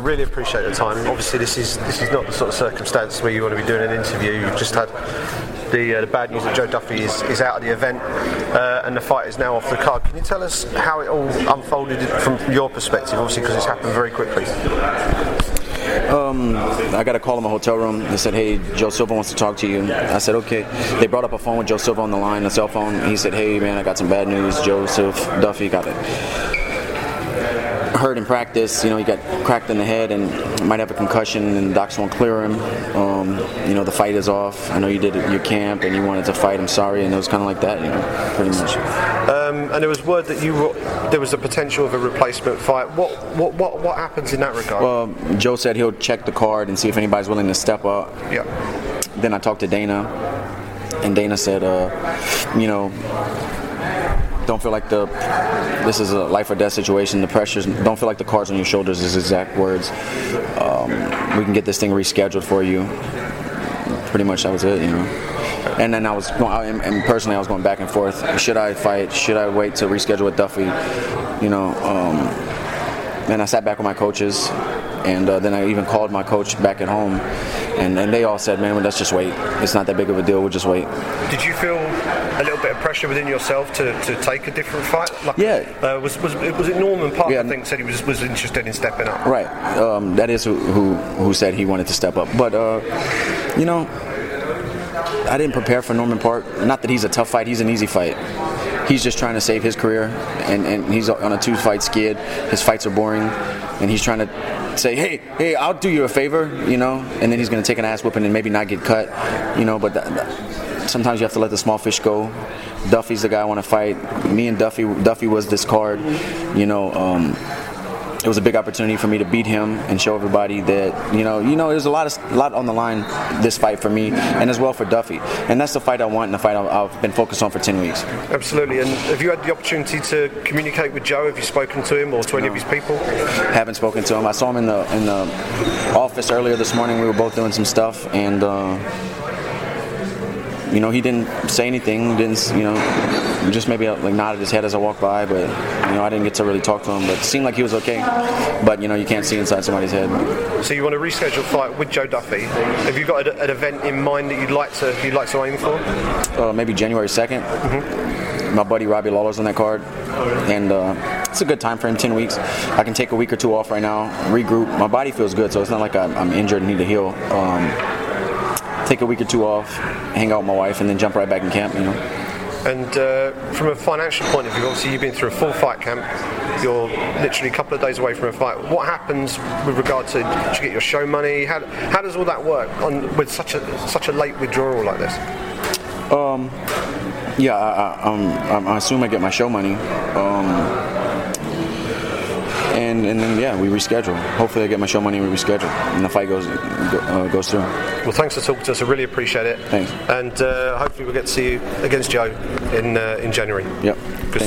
really appreciate the time. Obviously, this is this is not the sort of circumstance where you want to be doing an interview. You've just had the, uh, the bad news that Joe Duffy is, is out of the event uh, and the fight is now off the card. Can you tell us how it all unfolded from your perspective? Obviously, because it's happened very quickly. Um, I got a call in my hotel room. They said, "Hey, Joe Silva wants to talk to you." I said, "Okay." They brought up a phone with Joe Silva on the line, a cell phone. He said, "Hey, man, I got some bad news. Joseph Duffy got it." Hurt in practice, you know, he got cracked in the head and might have a concussion, and the docs won't clear him. Um, you know, the fight is off. I know you did your camp and you wanted to fight. I'm sorry, and it was kind of like that, you know, pretty much. Um, and there was word that you were, there was a potential of a replacement fight. What what what, what happens in that regard? Well, Joe said he'll check the card and see if anybody's willing to step up. yeah. Then I talked to Dana, and Dana said, uh, you know, don't feel like the this is a life or death situation. The pressures don't feel like the cards on your shoulders. is exact words. Um, we can get this thing rescheduled for you. Pretty much that was it, you know. And then I was going, and- personally, I was going back and forth. Should I fight? Should I wait to reschedule with Duffy? You know. Um, and I sat back with my coaches, and uh, then I even called my coach back at home, and, and they all said, "Man, well, let's just wait. It's not that big of a deal. We'll just wait." Did you feel a little bit of pressure within yourself to, to take a different fight? Like, Yeah. Uh, was, was was it Norman Parke? Yeah. I think said he was was interested in stepping up. Right. Um, that is who, who who said he wanted to step up. But uh, you know, I didn't prepare for Norman Parke. Not that he's a tough fight. He's an easy fight. He's just trying to save his career, and, and he's on a two-fight skid. His fights are boring, and he's trying to say, "Hey, hey, I'll do you a favor," you know, and then he's going to take an ass whooping and maybe not get cut, you know. But sometimes you have to let the small fish go. Duffy's the guy I want to fight. Me and Duffy, Duffy was this card, you know. Um, it was a big opportunity for me to beat him and show everybody that you know you know there's a lot of a lot on the line this fight for me and as well for Duffy and that's the fight I want and the fight I've, been focused on for 10 weeks Absolutely. And have you had the opportunity to communicate with Joe? Have you spoken to him or to any of his people? haven't spoken to him I saw him in the in the office earlier this morning we were both doing some stuff and uh, you know he didn't say anything didn't you know just maybe like nodded his head as I walked by but you know I didn't get to really talk to him but it seemed like he was okay but you know you can't see inside somebody's head So you want to reschedule a fight with Joe Duffy? Have you got an, an event in mind that you'd like to you'd like to aim for? uh, maybe January 2nd. My buddy Robbie Lawler's on that card, and uh, it's a good time frame, 10 weeks. I can take a week or two off right now, regroup. My body feels good, so it's not like I'm, I'm injured and need to heal. Um, take a week or two off, hang out with my wife, and then jump right back in camp, you know. And uh, from a financial point of view, obviously you've been through a full fight camp. You're literally a couple of days away from a fight. What happens with regard to do you get your show money? How, how does all that work on with such a such a late withdrawal like this? Um, Yeah, I, I, um, I assume I get my show money. Um, and, and then, yeah, we reschedule. Hopefully I get my show money and we reschedule. And the fight goes, go, uh, goes through. Well, thanks for talking to us. I really appreciate it. Thanks. And uh, hopefully we'll get to see you against Joe in uh, in January. Yep. Good